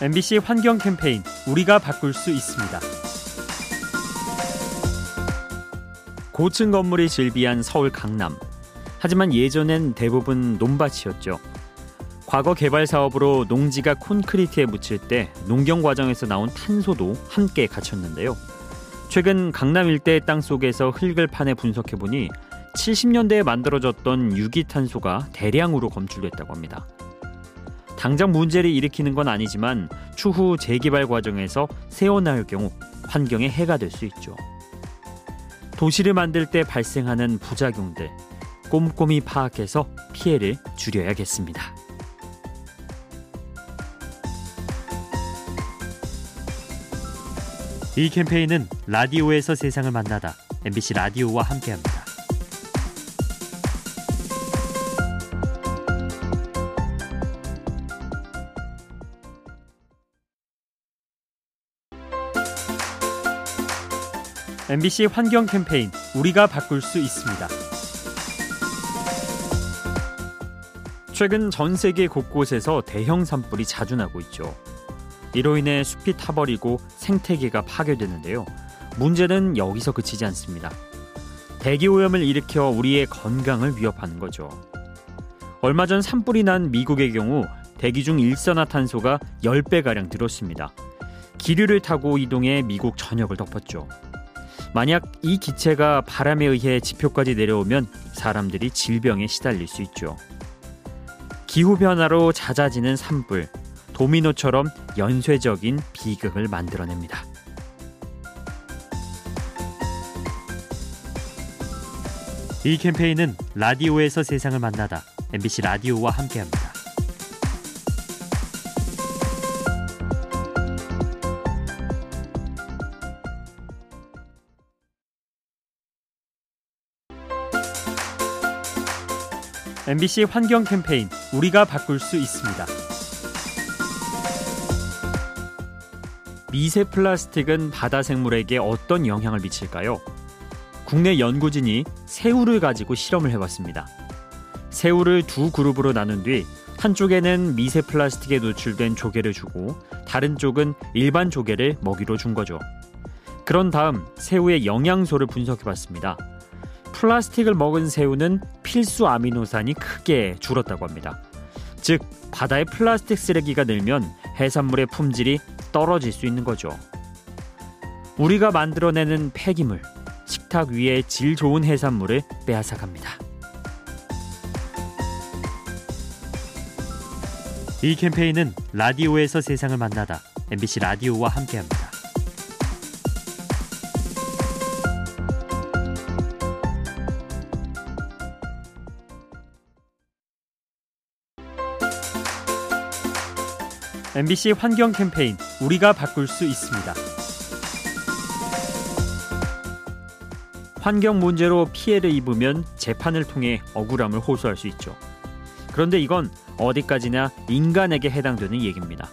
MBC 환경 캠페인 우리가 바꿀 수 있습니다. 고층 건물이 즐비한 서울 강남. 하지만 예전엔 대부분 논밭이었죠. 과거 개발 사업으로 농지가 콘크리트에 묻힐 때 농경 과정에서 나온 탄소도 함께 갇혔는데요. 최근 강남 일대의 땅 속에서 흙을 파내 분석해 보니 70년대에 만들어졌던 유기탄소가 대량으로 검출됐다고 합니다. 당장 문제를 일으키는 건 아니지만 추후 재개발 과정에서 새어나올 경우 환경에 해가 될 수 있죠. 도시를 만들 때 발생하는 부작용들 꼼꼼히 파악해서 피해를 줄여야겠습니다. 이 캠페인은 라디오에서 세상을 만나다 MBC 라디오와 함께합니다. MBC 환경 캠페인 우리가 바꿀 수 있습니다. 최근 전 세계 곳곳에서 대형 산불이 자주 나고 있죠. 이로 인해 숲이 타버리고 생태계가 파괴되는데요. 문제는 여기서 그치지 않습니다. 대기 오염을 일으켜 우리의 건강을 위협하는 거죠. 얼마 전 산불이 난 미국의 경우 대기 중 일산화탄소가 10배가량 늘었습니다. 기류를 타고 이동해 미국 전역을 덮었죠. 만약 이 기체가 바람에 의해 지표까지 내려오면 사람들이 질병에 시달릴 수 있죠. 기후변화로 잦아지는 산불, 도미노처럼 연쇄적인 비극을 만들어냅니다. 이 캠페인은 라디오에서 세상을 만나다 MBC 라디오와 함께합니다. MBC 환경 캠페인 우리가 바꿀 수 있습니다. 미세 플라스틱은 바다 생물에게 어떤 영향을 미칠까요? 국내 연구진이 새우를 가지고 실험을 해봤습니다. 새우를 두 그룹으로 나눈 뒤 한쪽에는 미세 플라스틱에 노출된 조개를 주고 다른 쪽은 일반 조개를 먹이로 준 거죠. 그런 다음 새우의 영양소를 분석해봤습니다. 플라스틱을 먹은 새우는 필수 아미노산이 크게 줄었다고 합니다. 즉, 바다의 플라스틱 쓰레기가 늘면 해산물의 품질이 떨어질 수 있는 거죠. 우리가 만들어내는 폐기물, 식탁 위에 질 좋은 해산물을 빼앗아 갑니다. 이 캠페인은 라디오에서 세상을 만나다 MBC 라디오와 함께합니다. MBC 환경 캠페인 우리가 바꿀 수 있습니다. 환경 문제로 피해를 입으면 재판을 통해 억울함을 호소할 수 있죠. 그런데 이건 어디까지나 인간에게 해당되는 얘기입니다.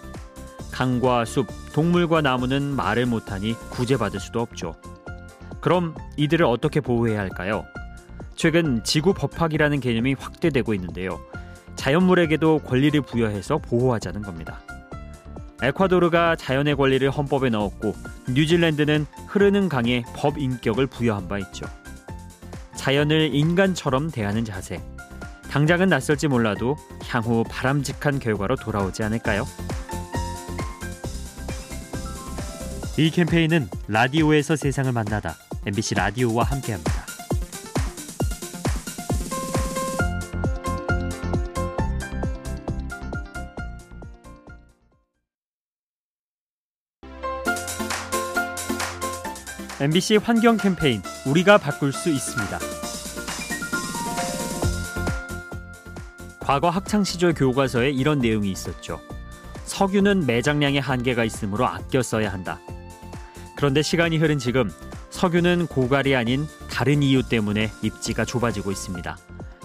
강과 숲, 동물과 나무는 말을 못하니 구제받을 수도 없죠. 그럼 이들을 어떻게 보호해야 할까요? 최근 지구 법학이라는 개념이 확대되고 있는데요. 자연물에게도 권리를 부여해서 보호하자는 겁니다. 에콰도르가 자연의 권리를 헌법에 넣었고 뉴질랜드는 흐르는 강에 법 인격을 부여한 바 있죠. 자연을 인간처럼 대하는 자세. 당장은 낯설지 몰라도 향후 바람직한 결과로 돌아오지 않을까요? 이 캠페인은 라디오에서 세상을 만나다 MBC 라디오와 함께합니다. MBC 환경 캠페인 우리가 바꿀 수 있습니다. 과거 학창 시절 교과서에 이런 내용이 있었죠. 석유는 매장량의 한계가 있으므로 아껴 써야 한다. 그런데 시간이 흐른 지금 석유는 고갈이 아닌 다른 이유 때문에 입지가 좁아지고 있습니다.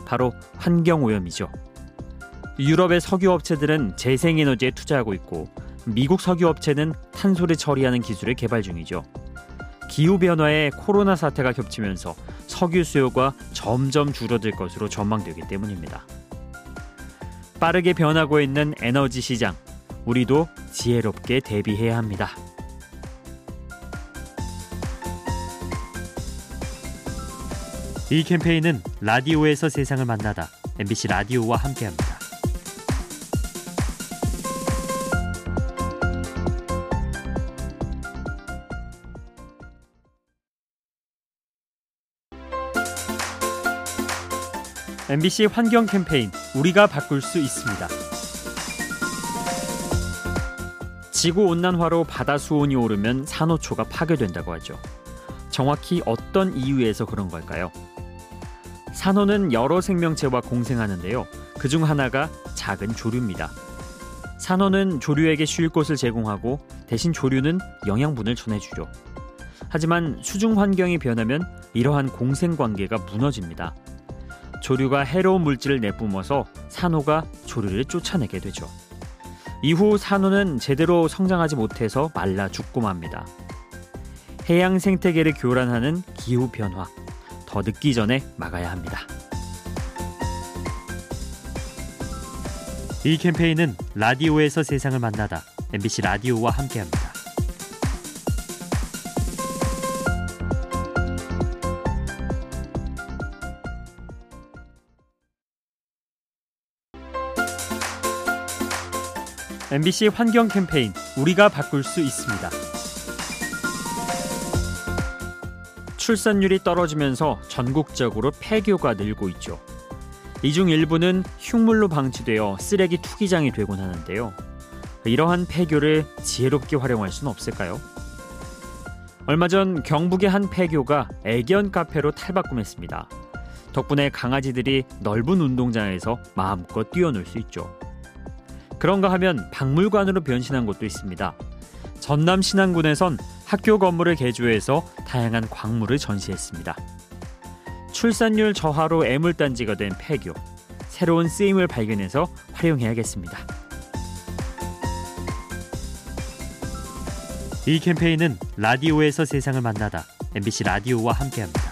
바로 환경 오염이죠. 유럽의 석유 업체들은 재생에너지에 투자하고 있고 미국 석유 업체는 탄소를 처리하는 기술을 개발 중이죠. 기후변화에 코로나 사태가 겹치면서 석유 수요가 점점 줄어들 것으로 전망되기 때문입니다. 빠르게 변하고 있는 에너지 시장, 우리도 지혜롭게 대비해야 합니다. 이 캠페인은 라디오에서 세상을 만나다 MBC 라디오와 함께합니다. MBC 환경 캠페인 우리가 바꿀 수 있습니다. 지구 온난화로 바다 수온이 오르면 산호초가 파괴된다고 하죠. 정확히 어떤 이유에서 그런 걸까요? 산호는 여러 생명체와 공생하는데요. 그중 하나가 작은 조류입니다. 산호는 조류에게 쉴 곳을 제공하고 대신 조류는 영양분을 전해주죠. 하지만 수중 환경이 변하면 이러한 공생 관계가 무너집니다. 조류가 해로운 물질을 내뿜어서 산호가 조류를 쫓아내게 되죠. 이후 산호는 제대로 성장하지 못해서 말라 죽고 맙니다. 해양 생태계를 교란하는 기후 변화 더 늦기 전에 막아야 합니다. 이 캠페인은 라디오에서 세상을 만나다 MBC 라디오와 함께합니다. MBC 환경 캠페인 우리가 바꿀 수 있습니다. 출산율이 떨어지면서 전국적으로 폐교가 늘고 있죠. 이 중 일부는 흉물로 방치되어 쓰레기 투기장이 되곤 하는데요. 이러한 폐교를 지혜롭게 활용할 수는 없을까요? 얼마 전 경북의 한 폐교가 애견 카페로 탈바꿈했습니다. 덕분에 강아지들이 넓은 운동장에서 마음껏 뛰어놀 수 있죠. 그런가 하면 박물관으로 변신한 곳도 있습니다. 전남 신안군에선 학교 건물을 개조해서 다양한 광물을 전시했습니다. 출산율 저하로 애물단지가 된 폐교. 새로운 쓰임을 발견해서 활용해야겠습니다. 이 캠페인은 라디오에서 세상을 만나다 MBC 라디오와 함께합니다.